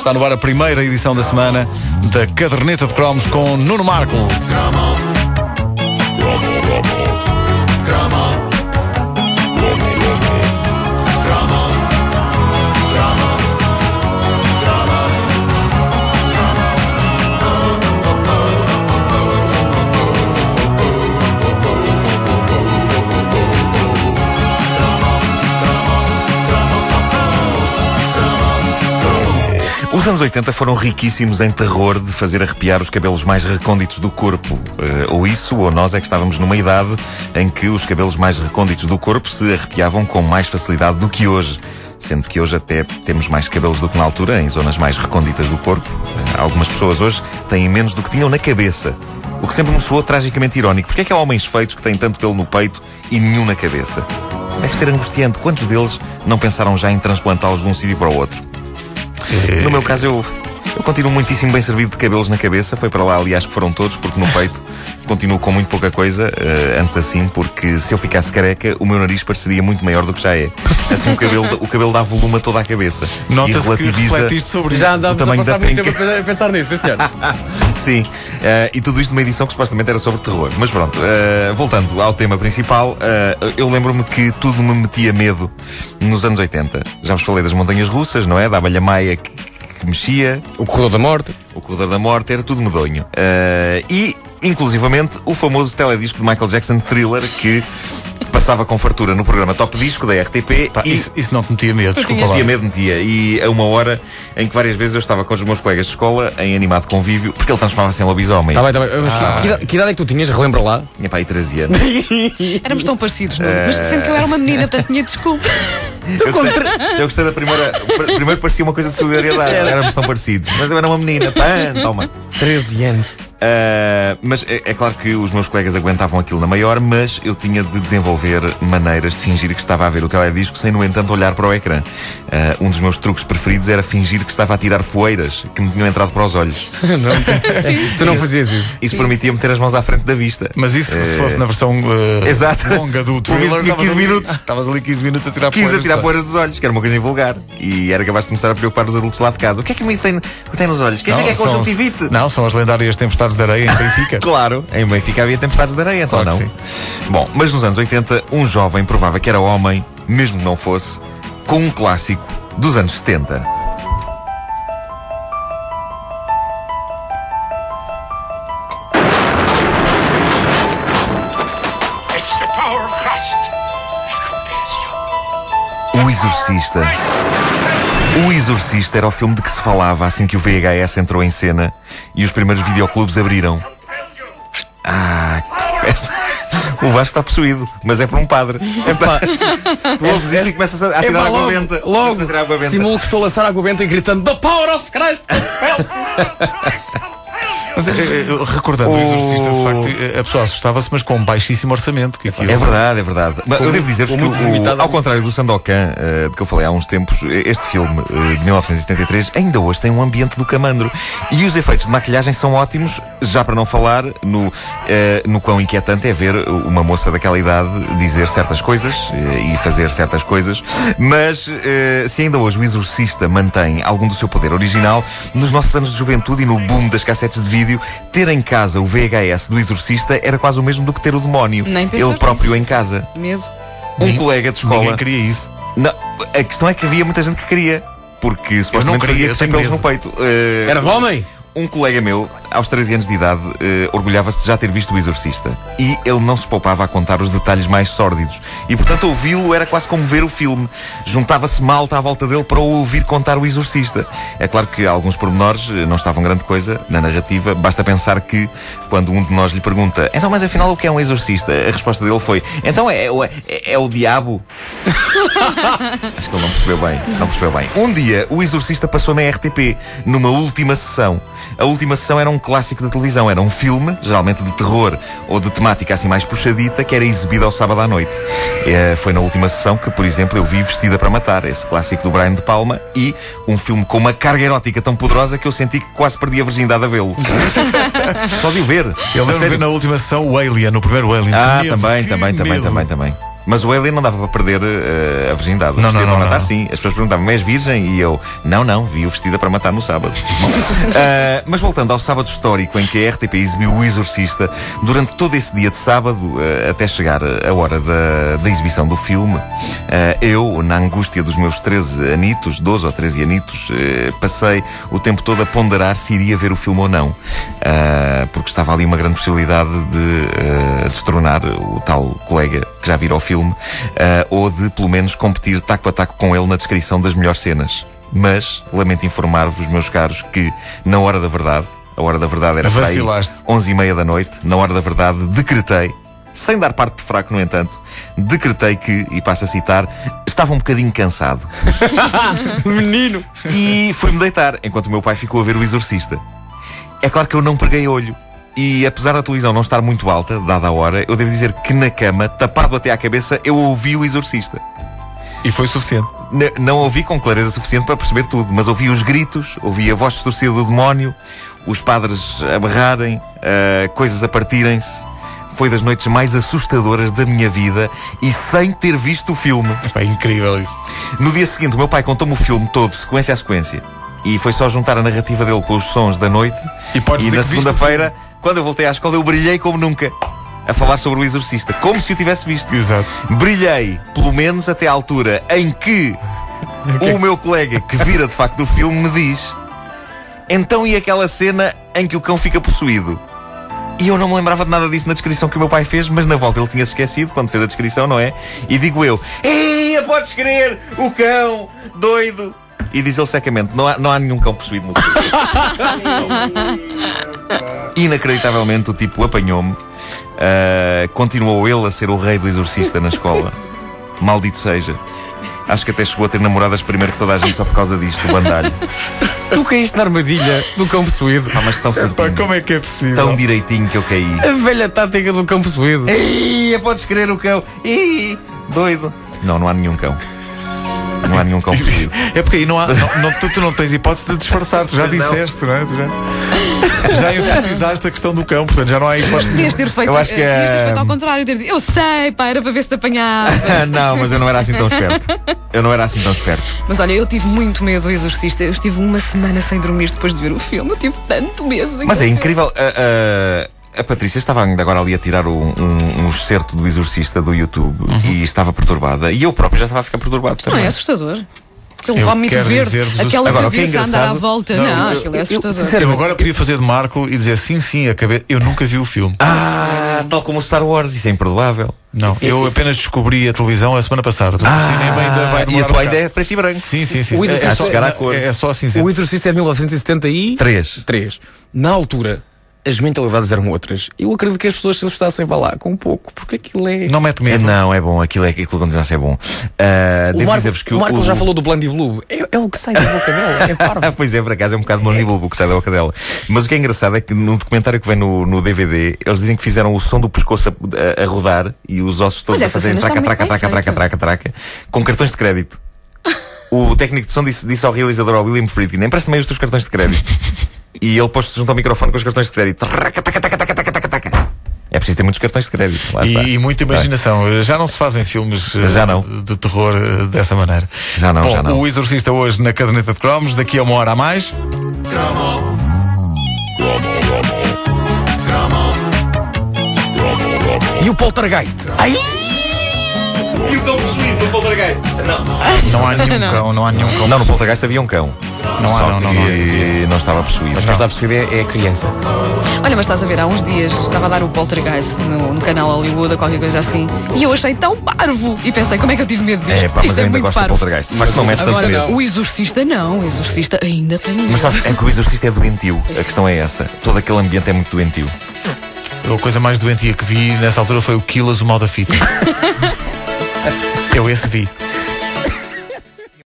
Está no ar a primeira edição da semana da Caderneta de Cromos com Nuno Marco. Anos 80 foram riquíssimos em terror de fazer arrepiar os cabelos mais recônditos do corpo. Eh, ou isso, ou nós é que estávamos numa idade em que os cabelos mais recônditos do corpo se arrepiavam com mais facilidade do que hoje. Sendo que hoje até temos mais cabelos do que na altura, em zonas mais recônditas do corpo. Eh, algumas pessoas hoje têm menos do que tinham na cabeça. O que sempre me soou tragicamente irónico. Porque é que há homens feitos que têm tanto pelo no peito e nenhum na cabeça? Deve ser angustiante. Quantos deles não pensaram já em transplantá-los de um sítio para o outro? No meu caso, eu, eu continuo muitíssimo bem servido de cabelos na cabeça. Foi para lá, aliás, que foram todos, porque no peito continuo com muito pouca coisa. eh, antes assim, porque se eu ficasse careca, o meu nariz pareceria muito maior do que já é. Assim, o cabelo, o cabelo dá volume a toda a cabeça. e Nota-se que relativiza. refletiste sobre isso. Já andámos O a passar muito tempo a pensar nisso, sim, senhor. Sim, eh, e tudo isto numa edição que supostamente era sobre terror. Mas pronto, eh, voltando ao tema principal, eh, eu lembro-me que tudo me metia medo nos anos 80. Já vos falei das montanhas russas, não é? Da abelha maia que, que mexia, O corredor da morte. o corredor da morte, era tudo medonho. E, inclusivamente, o famoso teledisco de Michael Jackson Thriller que passava com fartura no programa Top Disco da RTP. Pá, e isso, isso não te metia medo, desculpa lá. Metia medo, metia. E a uma hora em que várias vezes eu estava com os meus colegas de escola em animado convívio, porque ele transformava-se em lobisomem. Tá bem, tá bem. Mas que- que, idade, que idade é que tu tinhas? Relembra lá. Tinha para aí 13 anos. Éramos tão parecidos, não? Mas sendo que eu era uma menina, portanto tinha desculpa. Eu gostei, eu gostei da primeira. pr- Primeiro parecia uma coisa de solidariedade. Éramos tão parecidos. Mas eu era uma menina. Pã, toma. 13 anos. Ah, mas é, é claro que os meus colegas aguentavam aquilo na maior, mas eu tinha de desenvolver maneiras de fingir que estava a ver o teledisco sem, no entanto, olhar para o ecrã. Ah, um dos meus truques preferidos era fingir que estava a tirar poeiras que me tinham entrado para os olhos. Tu não fazias isso. Isso permitia-me ter as mãos à frente da vista. Mas isso, se fosse na versão Exato. longa do thriller, estavas 15 ali- minutos. Estavas ali 15 minutos a tirar poeiras atirar de poeiras dos olhos, que era uma coisa invulgar. E era capaz de começar a preocupar os adultos lá de casa. O que é que me tem, tem nos olhos? Quer dizer que é conjuntivite? Não, são as lendárias tempestades de areia em Benfica. Claro, em Benfica havia tempestades de areia, então Claro não. Bom, mas nos anos 80, um jovem provava que era homem, mesmo que não fosse, com um clássico dos anos 70. Exorcista. O Exorcista era o filme de que se falava assim que o VHS entrou em cena e os primeiros videoclubes abriram. Ah, que festa! O Vasco está possuído, mas é por um padre. Epá, Tu ouves isso e começas a, a tirar água benta. logo. Simulo que estou a lançar água benta e gritando The power of Christ! Mas, eh, eh, recordando o Exorcista, de facto, eh, a pessoa assustava-se, mas com um baixíssimo orçamento. Que aquilo- É verdade, é verdade. Mas eu devo dizer-vos que, muito o- ao contrário do Sandokan, eh, de que eu falei há uns tempos, eh, este filme eh, de 1973 ainda hoje tem um ambiente do camandro. E os efeitos de maquilhagem são ótimos, já para não falar no, eh, no quão inquietante é ver uma moça daquela idade dizer certas coisas eh, e fazer certas coisas. Mas eh, se ainda hoje o Exorcista mantém algum do seu poder original, nos nossos anos de juventude e no boom das cassetes de vídeo, ter em casa o VHS do Exorcista era quase o mesmo do que ter o demónio. Nem Ele próprio nisso. em casa. Medo. Um colega de escola. Ninguém queria isso. Não, a questão é que havia muita gente que queria. Porque supostamente queria, fazia tenho pelos no peito. Eh, Era de homem? um colega meu, aos 13 anos de idade, eh, orgulhava-se de já ter visto o Exorcista. E ele não se poupava a contar os detalhes mais sórdidos. E portanto ouvi-lo era quase como ver o filme. Juntava-se malta à volta dele para o ouvir contar o Exorcista. É claro que alguns pormenores não estavam grande coisa na narrativa. Basta pensar que quando um de nós lhe pergunta então mas afinal o que é um exorcista? A resposta dele foi então é, o- é, é o diabo? Acho que ele não percebeu bem. Não percebeu bem. Um dia, o Exorcista passou na RTP, numa última sessão. A última sessão era um clássico da televisão. Era um filme, geralmente de terror ou de temática assim mais puxadita, que era exibido ao sábado à noite. Eh, foi na última sessão que, por exemplo, eu vi Vestida para Matar, esse clássico do Brian De Palma, e um filme com uma carga erótica tão poderosa que eu senti que quase perdi a virgindade a vê-lo. Só de o ver. Deu-me sério. ver na última sessão o Alien, no primeiro Alien. Ah, também, também, também, também, também. Mas o Alien não dava para perder eh, a virgindade. Não, O vestida não, para não, matar, não. sim. As pessoas perguntavam, mas és virgem? E eu, não, não, vi o vestida para matar no sábado. Eh, mas voltando ao sábado histórico em que a RTP exibiu O Exorcista, durante todo esse dia de sábado, eh, até chegar a hora da, da exibição do filme, eu, na angústia dos meus 13 anitos, 12 ou 13 anitos, passei o tempo todo a ponderar se iria ver o filme ou não. Porque estava ali uma grande possibilidade de destronar o tal colega que já vira o filme, ah, ou de pelo menos competir taco a taco com ele na descrição das melhores cenas. Mas, lamento informar-vos, meus caros, que na hora da verdade, a hora da verdade era para aí Vacilaste. 11 e meia da noite, na hora da verdade, decretei, sem dar parte de fraco, no entanto, decretei que, e passo a citar, estava um bocadinho cansado. Menino! E fui-me deitar, enquanto o meu pai ficou a ver o exorcista. É claro que eu não preguei olho. E apesar da televisão não estar muito alta, dada a hora, eu devo dizer que na cama, tapado até à cabeça, eu ouvi o exorcista. E foi suficiente. N- não ouvi com clareza suficiente para perceber tudo, mas ouvi os gritos, ouvi a voz distorcida do demónio, os padres a berrarem, ah, coisas a partirem-se. Foi das noites mais assustadoras da minha vida e sem ter visto o filme. É incrível isso. No dia seguinte, o meu pai contou-me o filme todo, sequência a sequência. E foi só juntar a narrativa dele com os sons da noite. E dizer na segunda-feira, quando eu voltei à escola, eu brilhei como nunca a falar sobre o exorcista, como se o tivesse visto. Exato. Brilhei, pelo menos até à altura em que o meu colega que vira de facto o filme me diz: Então e aquela cena em que o cão fica possuído? E eu não me lembrava de nada disso na descrição que o meu pai fez, mas na volta ele tinha se esquecido quando fez a descrição, não é? E digo eu: Eia, podes crer, o cão, doido. E diz ele secamente: Não há, não há nenhum cão possuído no filme. Inacreditavelmente o tipo apanhou-me. Ah, continuou ele a ser o rei do exorcista na escola. Maldito seja. Acho que até chegou a ter namoradas primeiro que toda a gente só por causa disto, o bandalho. Tu caíste na armadilha do cão possuído. Ah, mas tão certinho, como é que é possível? tão direitinho que eu caí. A velha tática do cão possuído. Ei, podes crer o cão. Ih, doido. Não, não há nenhum cão. Não há nenhum cão. É porque aí não há, não, não- tu, tu não tens hipótese de disfarçar, tu já não. disseste, não é? Tu já, já enfatizaste a questão do cão, portanto já não há hipótese. Podias ter feito, Eu acho que eh, podias ter é- feito ao contrário, ter dito, eu sei, pá, era para ver se te apanhava. Não, mas eu não era assim tão esperto. Eu não era assim tão esperto. Mas olha, eu tive muito medo do exorcista. Eu estive uma semana sem dormir depois de ver o filme. Eu tive tanto medo. Mas é incrível. A, a- a Patrícia estava ainda agora ali a tirar um, um, um excerto do exorcista do YouTube e estava perturbada. E eu próprio já estava a ficar perturbado Não também. é assustador. Aquele Eu vómito quero verde, aquela Agora, é cabeça a andar à volta. Não, Não, eu- aquilo é eu- assustador. Eu agora podia fazer de Marco e dizer sim, sim, acabei. Eu nunca vi o filme. Ah, tal como o Star Wars, isso é imperdoável. Não, eu apenas descobri a televisão a semana passada. O cinema ainda vai e a tua ainda é preto e branco. Sim, sim, sim. O É, é, exorcista só, é, é só cinzento. O Exorcista é de 1973. Três. Na altura, as mentalidades eram outras. Eu acredito que as pessoas se assustassem, vá lá, com um pouco, porque aquilo é. Não mete É, medo. não, é bom. Aquilo é aquilo a ser bom. Ah, o devo Marco, dizer-vos que o Marco o, já falou do Blondie Blue. É, é o que sai da boca dela. É parvo. Ah, pois é, por acaso é um bocado mandíbula o que sai da boca dela. Mas o que é engraçado é que no documentário que vem no, no DVD, eles dizem que fizeram o som do pescoço a, a- a rodar e os ossos todos Mas a fazerem traca, traca, traca, traca, traca, traca, com cartões de crédito. O técnico de som disse, disse ao realizador, ao William Friedkin, empresta-me aí os teus cartões de crédito. e ele pôs-se junto ao microfone com os cartões de crédito. É preciso ter muitos cartões de crédito. Lá está. E, e muita imaginação. Já não se fazem filmes eh, Já não. de terror eh, dessa maneira. Já não, Bom, já não. O Exorcista hoje na caderneta de cromos, daqui a uma hora a mais. E o Poltergeist? Ai! E o cão possuído no Poltergeist? Não. Não há nenhum cão, não há nenhum cão. Não, no Poltergeist havia um cão. Não há, Só não, não, que não estava possuído. Mas quem está a perceber é, é a criança. Olha, mas estás a ver, há uns dias estava a dar o Poltergeist no, no canal Hollywood ou qualquer coisa assim e eu achei tão parvo e pensei, como é que eu tive medo disto? É, pá, mas Isto é ainda muito gosto do parvo. Poltergeist. De facto, não metes tanto Agora, medo. o exorcista não, o exorcista ainda tem medo. Mas sabes, é que o exorcista é doentio. A questão é essa. Todo aquele ambiente é muito doentio. A coisa mais doentia que vi nessa altura foi o Killas, o mal da fita. Eu esse vi.